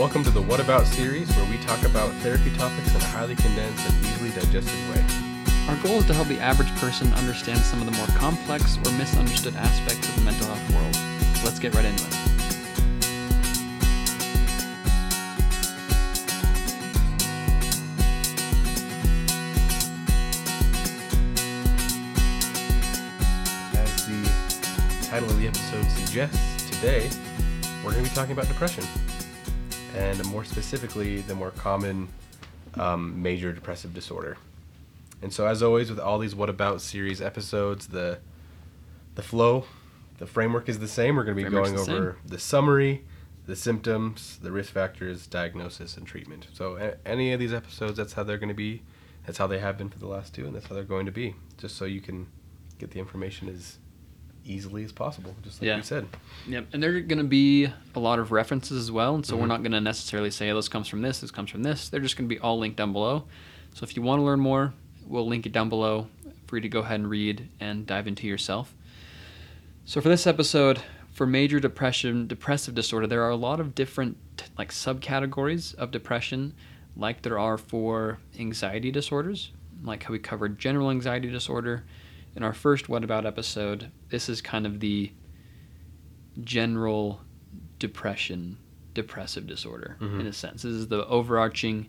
Welcome to the What About series, where we talk about therapy topics in a highly condensed and easily digested way. Our goal is to help the average person understand some of the more complex or misunderstood aspects of the mental health world. Let's get right into it. As the title of the episode suggests, today we're going to be talking about depression, and more specifically, the more common um, major depressive disorder. And so, as always, with all these What About series episodes, the the flow, the framework is the same. We're going to be Framework's going the over the summary, the symptoms, the risk factors, diagnosis, and treatment. So, a- any of these episodes, that's how they're going to be. That's how they have been for the last two, and that's how they're going to be. Just so you can get the information as easily as possible, just like Yeah. we said. Yep, and there are going to be a lot of references as well, and so we're Mhm. not going to necessarily say "Oh, this comes from this, this comes from this. They're just going to be all linked down below. So if you want to learn more, we'll link it down below for you to go ahead and read and dive into yourself. So for this episode, for major depression, depressive disorder, there are a lot of different like subcategories of depression, like there are for anxiety disorders, like how we covered general anxiety disorder in our first What About episode. This is kind of the general depression, depressive disorder Mhm. in a sense. This is the overarching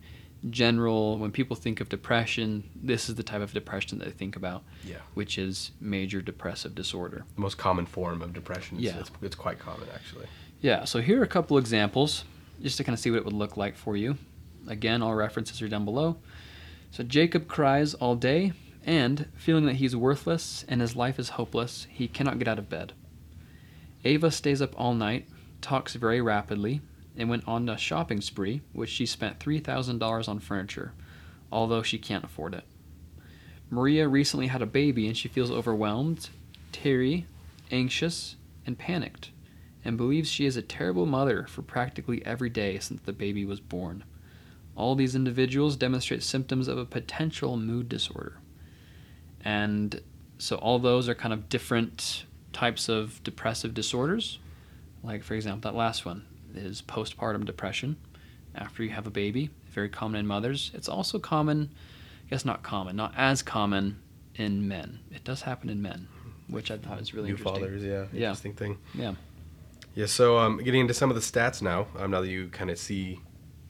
general when people think of depression, this is the type of depression that they think about, Yeah. which is major depressive disorder. The most common form of depression. Yeah. it's, it's quite common, actually. Yeah, so here are a couple examples just to kind of see what it would look like for you. Again, all references are down below. So Jacob cries all day and, feeling that he's worthless and his life is hopeless, he cannot get out of bed. Ava stays up all night, talks very rapidly, and went on a shopping spree, which she spent $3,000 on furniture, although she can't afford it. Maria recently had a baby and she feels overwhelmed, teary, anxious, and panicked and believes she is a terrible mother for practically every day since the baby was born. All these individuals demonstrate symptoms of a potential mood disorder. And so, all those are kind of different types of depressive disorders. Like, for example, that last one is postpartum depression after you have a baby, very common in mothers. It's also common, I guess not common, not as common in men. It does happen in men, which I thought was really New interesting. fathers, yeah. Yeah. Interesting thing. Yeah. Yeah, so um, getting into some of the stats now, um, now that you kind of see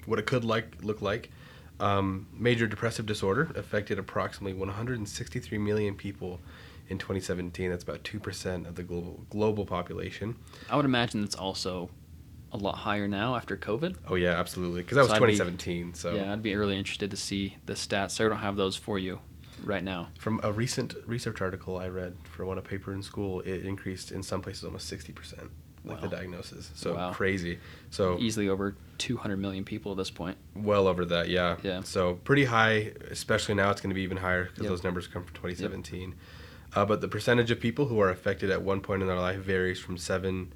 what it could like look like. Um, major depressive disorder affected approximately 163 million people in 2017. That's about 2% of the global global population. I would imagine it's also a lot higher now after COVID. Oh yeah, absolutely. Because that was So be- 2017. so Yeah, I'd be really interested to see the stats. So I don't have those for you right now. from a recent research article I read for one a paper in school, it increased in some places almost 60%. Like the diagnosis, so Wow. crazy. So Easily over 200 million people at this point. Well over that, yeah. Yeah. So pretty high, especially now it's going to be even higher because Yep. those numbers come from 2017. Uh, but the percentage of people who are affected at one point in their life varies from 7%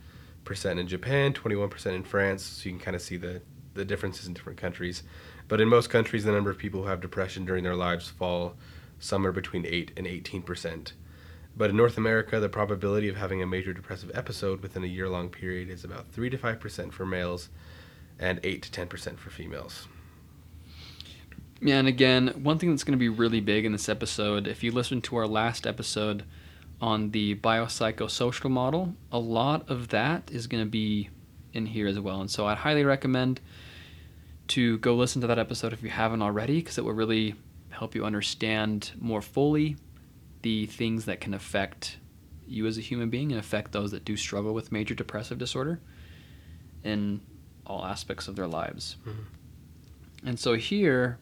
in Japan, 21% in France. So you can kind of see the, the differences in different countries. But in most countries, the number of people who have depression during their lives fall somewhere between 8 and 18%. But in North America, the probability of having a major depressive episode within a year long period is about 3 to 5% for males and 8 to 10% for females. Yeah, and again, one thing that's going to be really big in this episode, if you listen to our last episode on the biopsychosocial model, a lot of that is going to be in here as well. And so I'd highly recommend to go listen to that episode if you haven't already, because it will really help you understand more fully the things that can affect you as a human being and affect those that do struggle with major depressive disorder in all aspects of their lives. Mhm. And so here,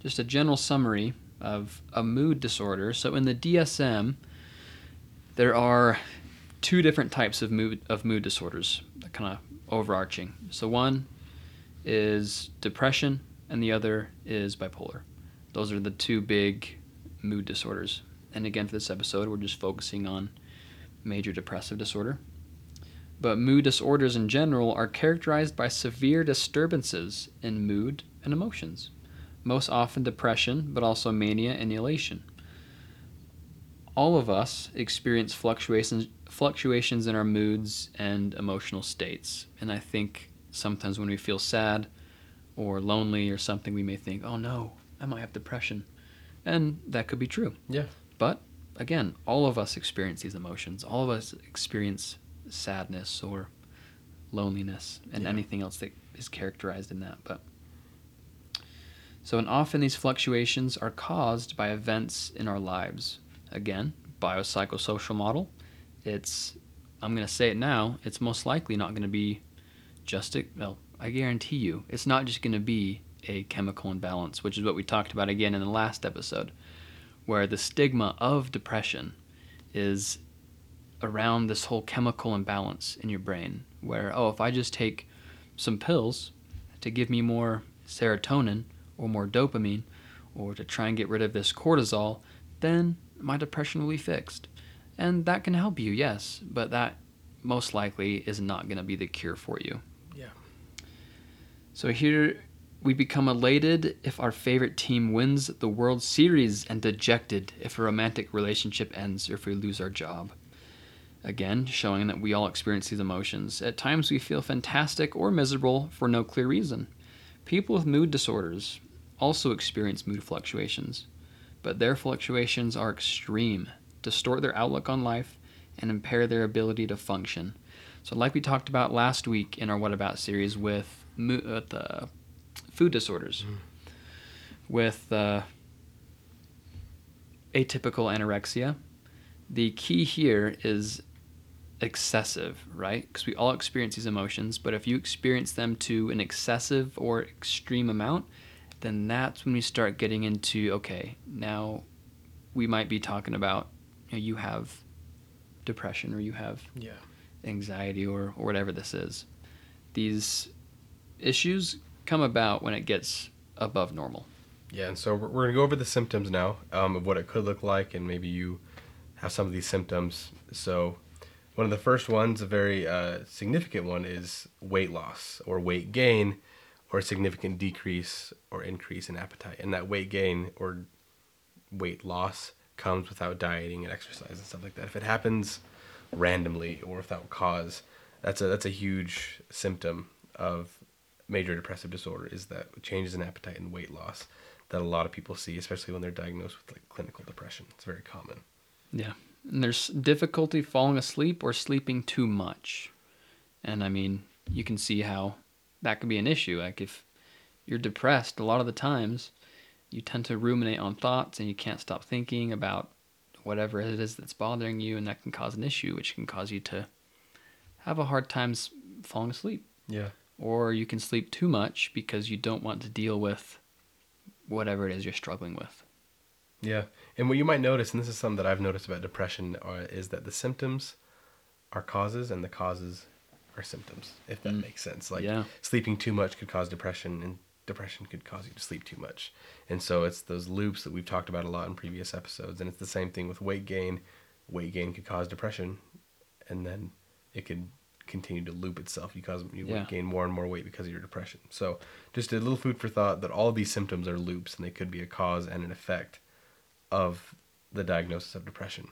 just a general summary of a mood disorder. So in the DSM, there are two different types of mood of mood disorders, kind of overarching. So one is depression, and the other is bipolar. Those are the two big mood disorders. And again, for this episode, we're just focusing on major depressive disorder. But mood disorders in general are characterized by severe disturbances in mood and emotions, most often depression, but also mania and elation. All of us experience fluctuations fluctuations in our moods and emotional states, and I think sometimes when we feel sad, or lonely or something, we may think, oh no, I might have depression. And that could be true. Yeah. But again, all of us experience these emotions. All of us experience sadness or loneliness and Yeah. anything else that is characterized in that. But so, and often these fluctuations are caused by events in our lives. Again, biopsychosocial model. It's, I'm going to say it now, it's most likely not going to be just, a, well, I guarantee you, it's not just going to be a chemical imbalance, which is what we talked about again in the last episode, where the stigma of depression is around this whole chemical imbalance in your brain, where, oh, if I just take some pills to give me more serotonin or more dopamine or to try and get rid of this cortisol, then my depression will be fixed. And that can help you, yes, but that most likely is not going to be the cure for you. Yeah. So here we become elated if our favorite team wins the World Series and dejected if a romantic relationship ends or if we lose our job. Again, showing that we all experience these emotions. At times we feel fantastic or miserable for no clear reason. People with mood disorders also experience mood fluctuations, but their fluctuations are extreme, distort their outlook on life, and impair their ability to function. So, like we talked about last week in our What About series with, with uh, food disorders, with uh, atypical anorexia, the key here is excessive, right? Because we all experience these emotions, but if you experience them to an excessive or extreme amount, then that's when we start getting into okay, now we might be talking about you, know, you have depression or you have Yeah. anxiety or, or whatever this is. These issues come about when it gets above normal. Yeah, and so we're, we're gonna go over the symptoms now um, of what it could look like, and maybe you have some of these symptoms. So, one of the first ones, a very uh, significant one, is weight loss or weight gain, or significant decrease or increase in appetite. And that weight gain or weight loss comes without dieting and exercise and stuff like that. If it happens randomly or without cause, that's a that's a huge symptom of major depressive disorder is that changes in appetite and weight loss that a lot of people see, especially when they're diagnosed with like clinical depression. It's very common. Yeah. And there's difficulty falling asleep or sleeping too much. And I mean, you can see how that could be an issue. Like if you're depressed, a lot of the times you tend to ruminate on thoughts and you can't stop thinking about whatever it is that's bothering you, and that can cause an issue, which can cause you to have a hard time falling asleep. Yeah. Or you can sleep too much because you don't want to deal with whatever it is you're struggling with. Yeah. And what you might notice, and this is something that I've noticed about depression, are, is that the symptoms are causes and the causes are symptoms, if that Mm. makes sense. Like Yeah. sleeping too much could cause depression, and depression could cause you to sleep too much. And so it's those loops that we've talked about a lot in previous episodes. And it's the same thing with weight gain. Weight gain could cause depression, and then it could continue to loop itself. You cause you Yeah. gain more and more weight because of your depression. So just a little food for thought that all these symptoms are loops, and they could be a cause and an effect of the diagnosis of depression.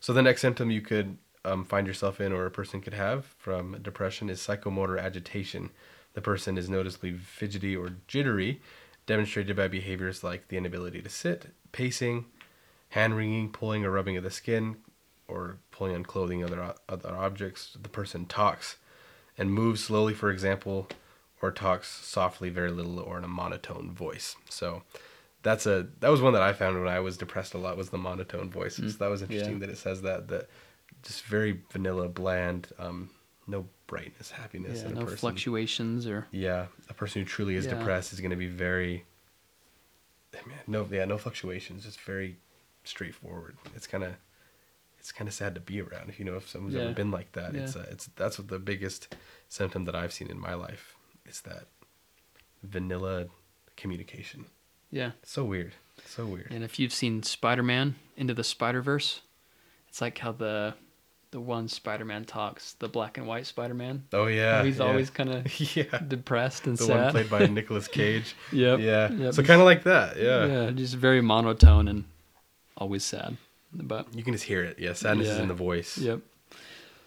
So the next symptom you could um, find yourself in or a person could have from depression is psychomotor agitation. The person is noticeably fidgety or jittery, demonstrated by behaviors like the inability to sit, pacing, hand wringing, pulling or rubbing of the skin, or pulling on clothing other, other objects. The person talks and moves slowly, for example, or talks softly, very little, or in a monotone voice. So that's a that was one that I found when I was depressed a lot was the monotone voices. Mm, that was interesting yeah. that it says that that just very vanilla, bland, um, no brightness, happiness Yeah, in a no person. fluctuations or Yeah, a person who truly is Yeah. depressed is going to be very. Man, no, yeah, no fluctuations. Just very straightforward. It's kind of, it's kind of sad to be around. If you know if someone's Yeah. ever been like that, it's Yeah. uh, it's that's what the biggest symptom that I've seen in my life is that vanilla communication. yeah. It's so weird. So weird. And if you've seen Spider-Man Into the Spider-Verse, it's like how the the one Spider-Man talks, the black and white Spider-Man. Oh yeah, he's yeah. always kind of yeah. depressed and The sad. The one played by Nicolas Cage. Yep. Yeah. Yep. So kind of like that. Yeah. yeah, just very monotone and always sad. But You can just hear it. Yeah. Sadness is in the voice. Yep.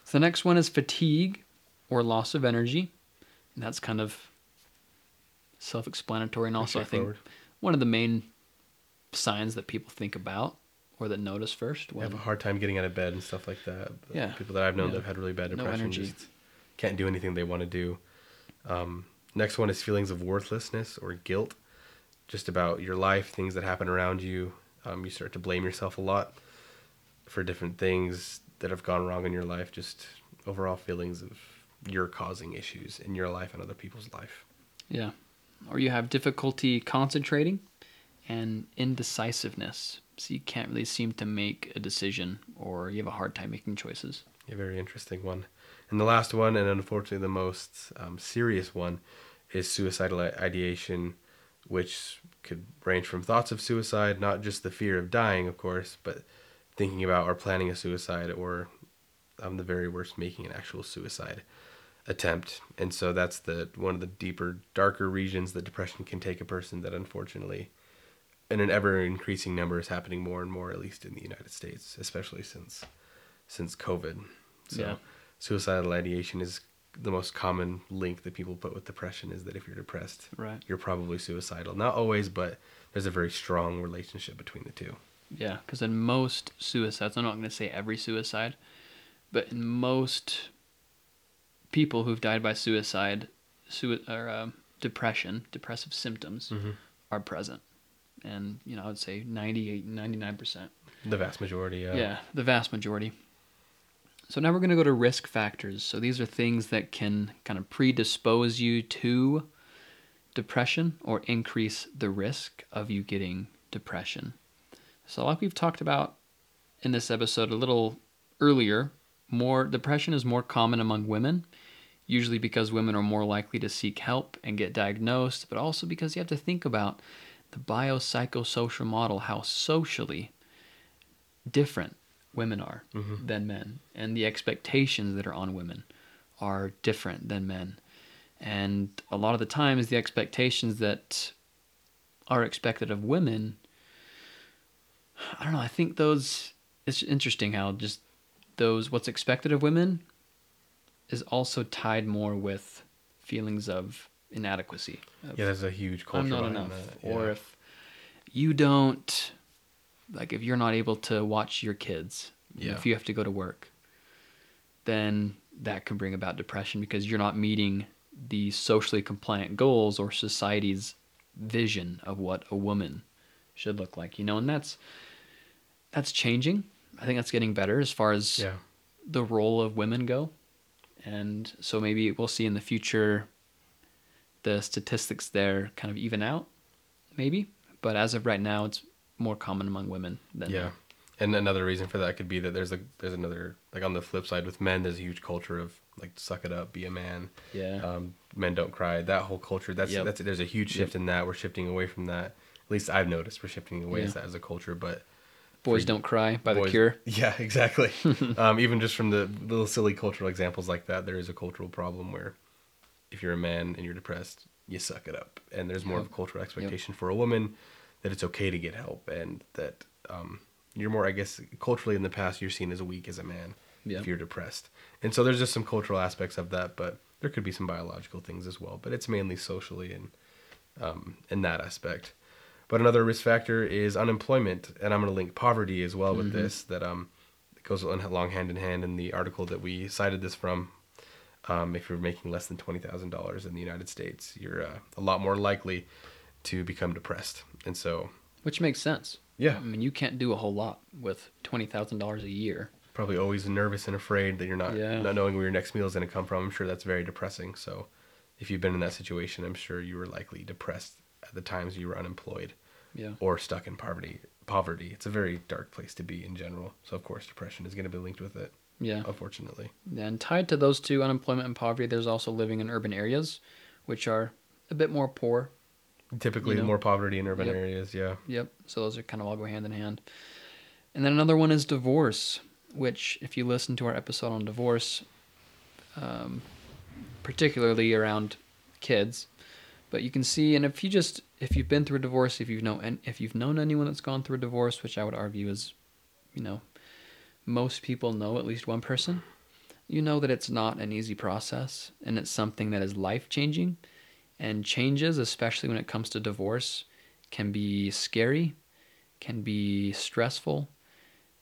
So the next one is fatigue or loss of energy. And that's kind of self-explanatory, and also I think one of the main signs that people think about or that notice first I have a hard time getting out of bed and stuff like that. Yeah. People that I've known Yeah. that have had really bad No depression energy. just can't do anything they want to do. Um, next one is feelings of worthlessness or guilt, just about your life, things that happen around you. Um, you start to blame yourself a lot for different things that have gone wrong in your life. Just overall feelings of you're causing issues in your life and other people's life. Yeah. Or you have difficulty concentrating and indecisiveness. So you can't really seem to make a decision or you have a hard time making choices. A very interesting one. And the last one, and unfortunately the most um, serious one, is suicidal ideation, which could range from thoughts of suicide, not just the fear of dying, of course, but thinking about or planning a suicide, or I'm the very worst, making an actual suicide attempt. And so that's the one of the deeper, darker regions that depression can take a person. That unfortunately, in an ever increasing number, is happening more and more, at least in the United States, especially since since COVID. So Yeah. suicidal ideation is the most common link that people put with depression is that if you're depressed, Right. you're probably suicidal. Not always, but there's a very strong relationship between the two. Yeah, because in most suicides, I'm not going to say every suicide, but in most people who've died by suicide, sui- or um, depression, depressive symptoms are present. And, you know, I would say 98, 99%. The vast majority. Yeah. Yeah, the vast majority. So now we're going to go to risk factors. So these are things that can kind of predispose you to depression or increase the risk of you getting depression. So like we've talked about in this episode a little earlier, more depression is more common among women, usually because women are more likely to seek help and get diagnosed, but also because you have to think about the biopsychosocial model, how socially different women are Mhm. than men, and the expectations that are on women are different than men. And a lot of the times, the expectations that are expected of women, I don't know, I think those, it's interesting how just those, what's expected of women is also tied more with feelings of inadequacy. of, Yeah, there's a huge culture I'm not enough. that. Or if you don't, like, if you're not able to watch your kids, Yeah. if you have to go to work, then that can bring about depression because you're not meeting the socially compliant goals or society's vision of what a woman should look like. You know, and that's that's changing. I think that's getting better as far as yeah. the role of women go. And so maybe we'll see in the future the statistics there kind of even out, maybe. But as of right now, it's more common among women than Yeah. And another reason for that could be that there's a there's another like on the flip side with men there's a huge culture of like suck it up, be a man. Yeah. Um, men don't cry. That whole culture that's Yep. that's there's a huge shift in that. We're shifting away from that. At least I've noticed we're shifting away Yeah. as, as a culture, but Boys Don't Cry by The boys- Cure. Yeah, exactly. um, even just from the little silly cultural examples like that, there is a cultural problem where if you're a man and you're depressed, you suck it up. And there's more of a cultural expectation for a woman that it's okay to get help and that um, you're more, I guess, culturally in the past, you're seen as weak as a man Yeah. if you're depressed. And so there's just some cultural aspects of that, but there could be some biological things as well. But it's mainly socially and um, in that aspect. But another risk factor is unemployment, and I'm going to link poverty as well with Mhm. this. That um, goes along hand in hand in the article that we cited this from. Um, if you're making less than twenty thousand dollars in the United States, you're uh, a lot more likely to become depressed. And so, Which makes sense. yeah, I mean, you can't do a whole lot with $20,000 a year. probably always nervous and afraid that you're not Yeah. not knowing where your next meal is going to come from. I'm sure that's very depressing. So, if you've been in that situation, I'm sure you were likely depressed at the times you were unemployed Yeah. or stuck in poverty. Poverty. It's a very dark place to be in general. So, of course, depression is going to be linked with it. Yeah. Unfortunately. And tied to those two, unemployment and poverty, there's also living in urban areas, which are a bit more poor. Typically, You know? more poverty in urban Yep. areas. Yeah. Yep. So those are kind of all go hand in hand. And then another one is divorce, which, if you listen to our episode on divorce, um, particularly around kids, but you can see, and if you just if you've been through a divorce, if you've known and if you've known anyone that's gone through a divorce, which I would argue is, you know, most people know at least one person, you know that it's not an easy process and it's something that is life changing, And changes, especially when it comes to divorce, can be scary, can be stressful,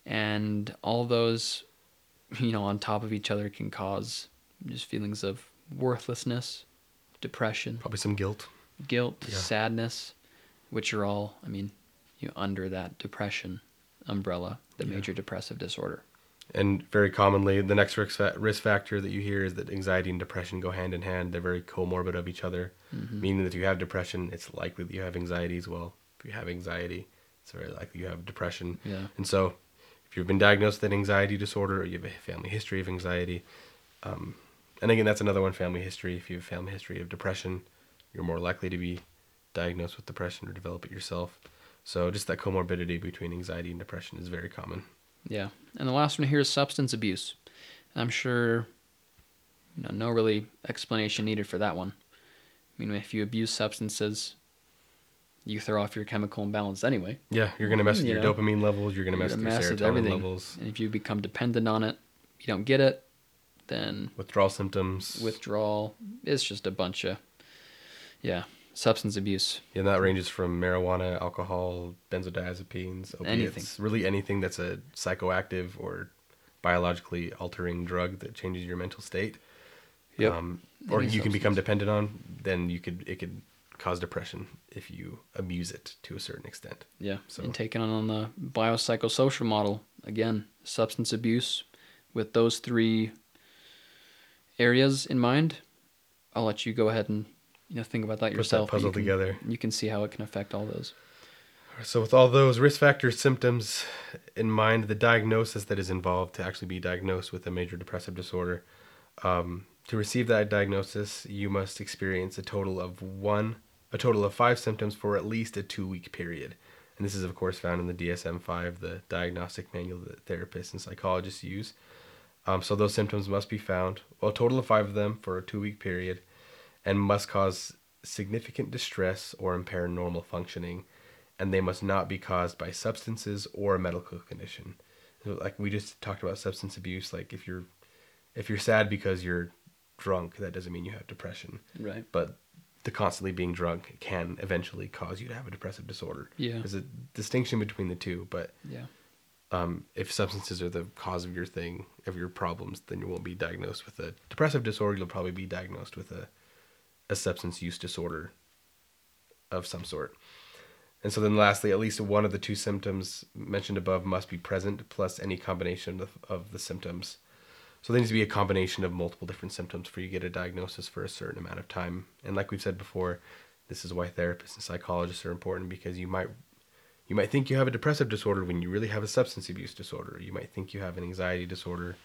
and all those, you know, on top of each other can cause just feelings of worthlessness, depression, Probably some guilt. guilt, Yeah. sadness, which are all, I mean, you know, under that depression umbrella, the Yeah. major depressive disorder. And very commonly, the next risk, fa- risk factor that you hear is that anxiety and depression go hand in hand. They're very comorbid of each other, Mm-hmm. meaning that if you have depression, it's likely that you have anxiety as well. If you have anxiety, it's very likely you have depression. Yeah. And so, if you've been diagnosed with an anxiety disorder or you have a family history of anxiety, um, and again, that's another one family history. If you have family history of depression, you're more likely to be diagnosed with depression or develop it yourself. So, just that comorbidity between anxiety and depression is very common. Yeah. And the last one here is substance abuse. I'm sure you know, no really explanation needed for that one. I mean, if you abuse substances, you throw off your chemical imbalance anyway. Yeah, you're gonna mess with You your know, dopamine levels. You're gonna mess You're with your with serotonin everything. levels, And if you become dependent on it, you don't get it, then withdrawal symptoms. withdrawal is just a bunch of, yeah, substance abuse. yeah, and that ranges from marijuana, alcohol, benzodiazepines, opiates, Anything. really anything that's a psychoactive or biologically altering drug that changes your mental state. Um, or you can become dependent on. Then you could it could cause depression if you abuse it to a certain extent. Yeah. So- And taking on the biopsychosocial model, again, substance abuse, with those three areas in mind, I'll let you go ahead and you know think about that Put yourself. but puzzle you can- together. You can see how it can affect all those. So, with all those risk factors, symptoms in mind, the diagnosis that is involved to actually be diagnosed with a major depressive disorder, um, to receive that diagnosis, you must experience a total of one, a total of five symptoms for at least a two-week period. And this is, of course, found in the DSM-5, the diagnostic manual that therapists and psychologists use. Um, so those symptoms must be found, well, a total of five of them for a two-week period, and must cause significant distress or impair normal functioning and they must not be caused by substances or a medical condition. So, Like we just talked about substance abuse. Like if you're if you're sad because you're drunk, that doesn't mean you have depression. Right. But the constantly being drunk can eventually cause you to have a depressive disorder. Yeah. There's a distinction between the two, but Yeah. Um, if substances are the cause of your thing, of your problems, then you won't be diagnosed with a depressive disorder. You'll probably be diagnosed with a, a substance use disorder of some sort. And so then lastly, at least one of the two symptoms mentioned above must be present, plus any combination of, of the symptoms. So there needs to be a combination of multiple different symptoms for you get a diagnosis for a certain amount of time. And like we've said before, this is why therapists and psychologists are important because you might you might think you have a depressive disorder when you really have a substance abuse disorder. You might think you have an anxiety disorder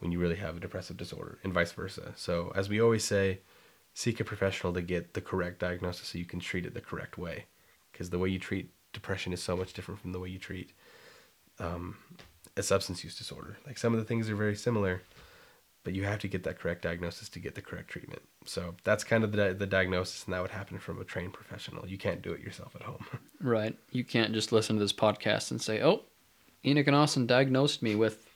when you really have a depressive disorder, and vice versa. So, as we always say, seek a professional to get the correct diagnosis so you can treat it the correct way. Because the way you treat depression is so much different from the way you treat um, a substance use disorder. Like some of the things are very similar, but you have to get that correct diagnosis to get the correct treatment. So that's kind of the, the diagnosis, and that would happen from a trained professional. You can't do it yourself at home. Right. You can't just listen to this podcast and say, "Oh, Enoch and Austin diagnosed me with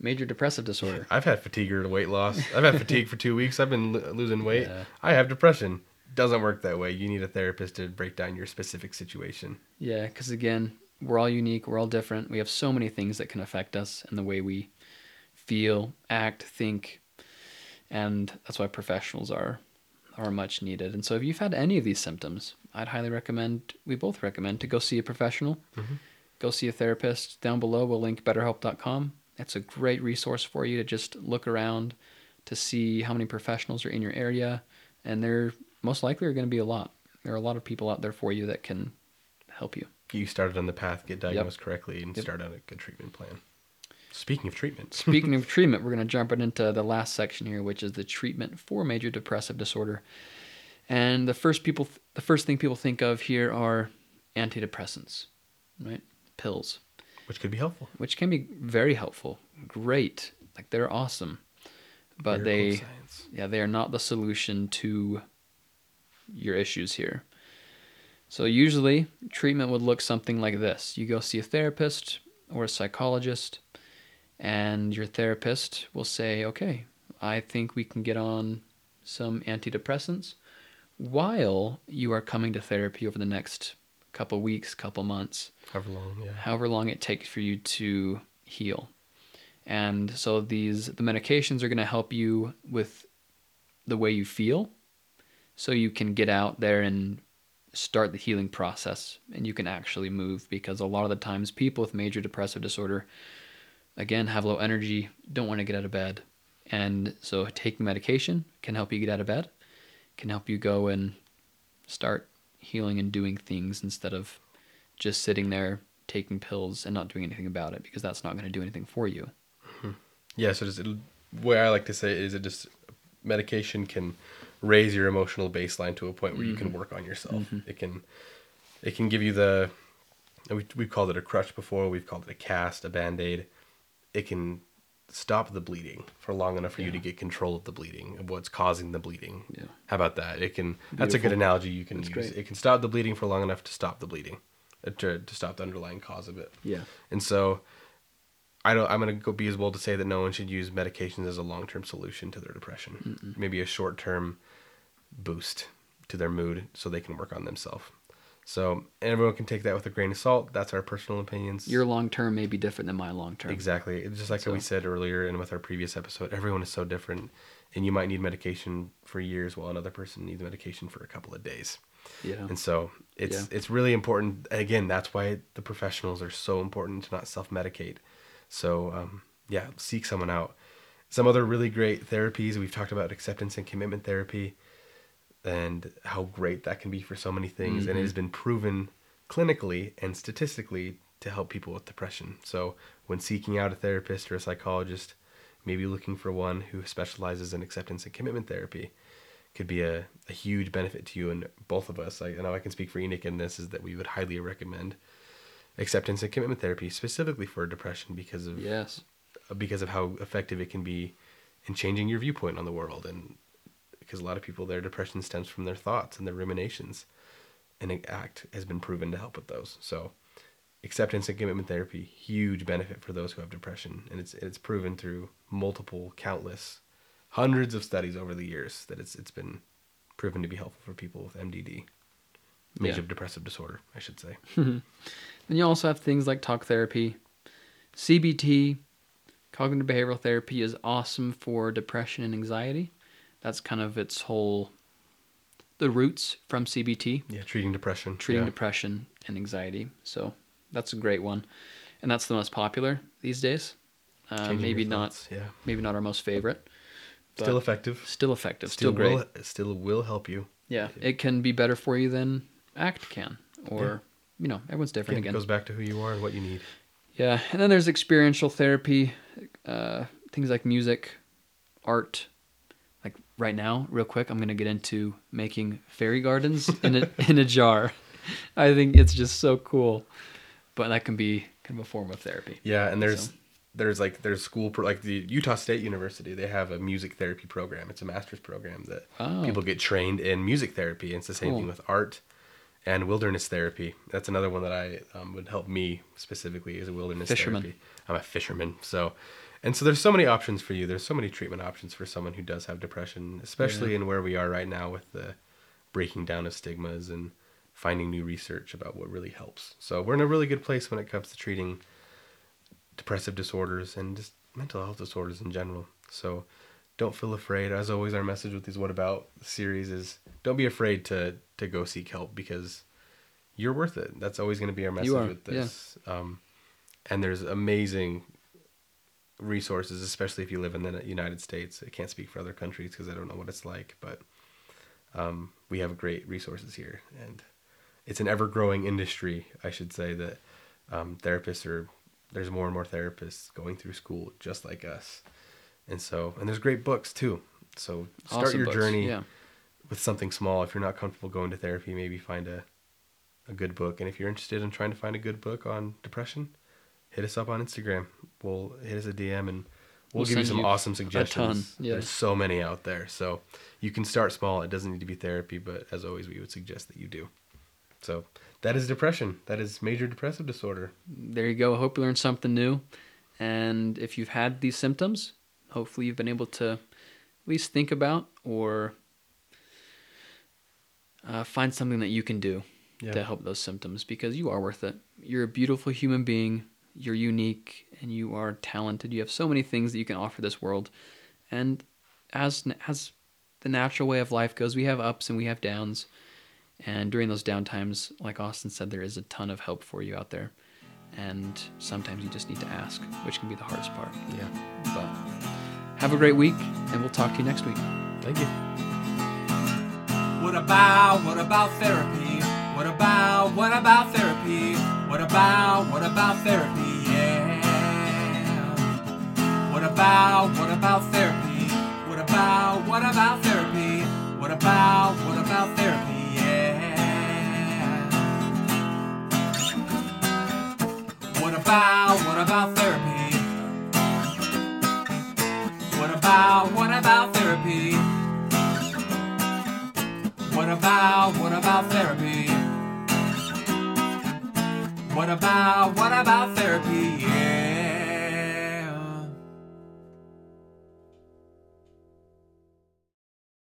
major depressive disorder." I've had fatigue or weight loss. I've had fatigue for two weeks. I've been lo- losing weight. Yeah. I have depression. Doesn't work that way. You need a therapist to break down your specific situation. Yeah, because again, we're all unique. We're all different. We have so many things that can affect us and the way we feel, act, think, and that's why professionals are are much needed. And so, if you've had any of these symptoms, I'd highly recommend. We both recommend to go see a professional. Mm-hmm. Go see a therapist. Down below, we'll link BetterHelp.com. It's a great resource for you to just look around to see how many professionals are in your area, and there most likely are going to be a lot. There are a lot of people out there for you that can help you. You started on the path, get diagnosed correctly, and start on a good treatment plan. Speaking of treatment, Speaking of treatment, we're going to jump right into the last section here, which is the treatment for major depressive disorder. And the first people, the first thing people think of here are antidepressants, right? Pills, which could be helpful. which can be very helpful, great, like they're awesome, but Miracle they, yeah, they are not the solution to your issues here. So usually treatment would look something like this. You go see a therapist or a psychologist and your therapist will say, "Okay, I think we can get on some antidepressants while you are coming to therapy over the next couple weeks, couple months, However long, yeah. however long it takes for you to heal. And so these the medications are going to help you with the way you feel so you can get out there and start the healing process and you can actually move because a lot of the times people with major depressive disorder again have low energy, don't want to get out of bed. And so taking medication can help you get out of bed, can help you go and start healing and doing things instead of just sitting there taking pills and not doing anything about it because that's not going to do anything for you. Hmm. Yeah, so just the way I like to say it is it just medication can raise your emotional baseline to a point where you can mm-hmm. work on yourself. Mm-hmm. It can it can give you the we we've called it a crutch before, we've called it a cast, a band-aid. It can stop the bleeding for long enough for you to get control of the bleeding, of what's causing the bleeding. Yeah. How about that? It can that's a good analogy you can That's use. great. It can stop the bleeding for long enough to stop the bleeding. uh, To, to stop the underlying cause of it. Yeah. And so I don't I'm going to go be as bold to say that no one should use medications as a long-term solution to their depression. Maybe a short-term boost to their mood so they can work on themselves. So everyone can take that with a grain of salt. That's our personal opinions. Your long term may be different than my long term. Exactly. It's just like So- we said earlier and with our previous episode, everyone is so different and you might need medication for years while another person needs medication for a couple of days. Yeah. And so it's Yeah. it's really important. Again, that's why the professionals are so important to not self medicate. So um, yeah, seek someone out. Some other really great therapies we've talked about acceptance and commitment therapy, and how great that can be for so many things. And it has mm-hmm. been proven clinically and statistically to help people with depression. So when seeking out a therapist or a psychologist, maybe looking for one who specializes in acceptance and commitment therapy could be a, a huge benefit to you and both of us. I, I know I can speak for Enoch in this is that we would highly recommend acceptance and commitment therapy specifically for depression because of yes. because of how effective it can be in changing your viewpoint on the world and because a lot of people their depression stems from their thoughts and their ruminations. And ACT has been proven to help with those. So acceptance and commitment therapy huge benefit for those who have depression. And it's it's proven through multiple countless hundreds of studies over the years that it's it's been proven to be helpful for people with MDD major Yeah. depressive disorder I should say. Then you also have things like talk therapy, CBT, cognitive behavioral therapy is awesome for depression and anxiety. That's kind of its whole the roots from CBT, yeah treating depression treating yeah. depression and anxiety. So that's a great one, and that's the most popular these days. Uh, maybe not, thoughts, yeah maybe not our most favorite. still effective still effective, still, great. will, still will help you Yeah, it can be better for you than ACT can, or you know, everyone's different Again, again. it goes back to who you are and what you need. Yeah, and then there's experiential therapy, uh, things like music, art. Right now, real quick, I'm gonna get into making fairy gardens in a in a jar. I think it's just so cool, but that can be kind of a form of therapy. Yeah, and there's So- there's like there's school pro, like the Utah State University. They have a music therapy program. It's a master's program that Oh. people get trained in music therapy. It's the same Cool. thing with art and wilderness therapy. That's another one that I um, would help me specifically as a wilderness Fisherman. therapy. I'm a fisherman, so and so there's so many options for you. There's so many treatment options for someone who does have depression, especially in where we are right now with the breaking down of stigmas and finding new research about what really helps. So we're in a really good place when it comes to treating depressive disorders and just mental health disorders in general. So don't feel afraid. As always, our message with these What About series is don't be afraid to to go seek help because you're worth it. That's always going to be our message with this. Um, and there's amazing resources, especially if you live in the United States. I can't speak for other countries because I don't know what it's like, but um, we have great resources here, and it's an ever-growing industry. I should say that um, therapists are there's more and more therapists going through school just like us, and so and there's great books too. So start Awesome your books, journey Yeah, with something small. If you're not comfortable going to therapy, maybe find a a good book. And if you're interested in trying to find a good book on depression, hit us up on Instagram. We'll hit us a DM and we'll, We'll give you some you awesome suggestions. yeah. There's so many out there. So you can start small. It doesn't need to be therapy, but as always, we would suggest that you do. So that is depression. That is major depressive disorder. there you go. I hope you learned something new, and if you've had these symptoms, hopefully you've been able to at least think about or uh, find something that you can do Yeah. to help those symptoms because you are worth it. You're a beautiful human being. You're unique and you are talented. You have so many things that you can offer this world. And as as the natural way of life goes, we have ups and we have downs. And during those down times, like Austin said, there is a ton of help for you out there. And sometimes you just need to ask, which can be the hardest part. Yeah. But have a great week, and we'll talk to you next week. Thank you. What about, what about therapy? What about, what about therapy? What about, what about therapy? Yeah. What about, what about therapy? What about, what about therapy? What about, what about therapy? Yeah. What about, what about therapy? What about, what about therapy? What about, what about therapy? What about, what about therapy? Yeah.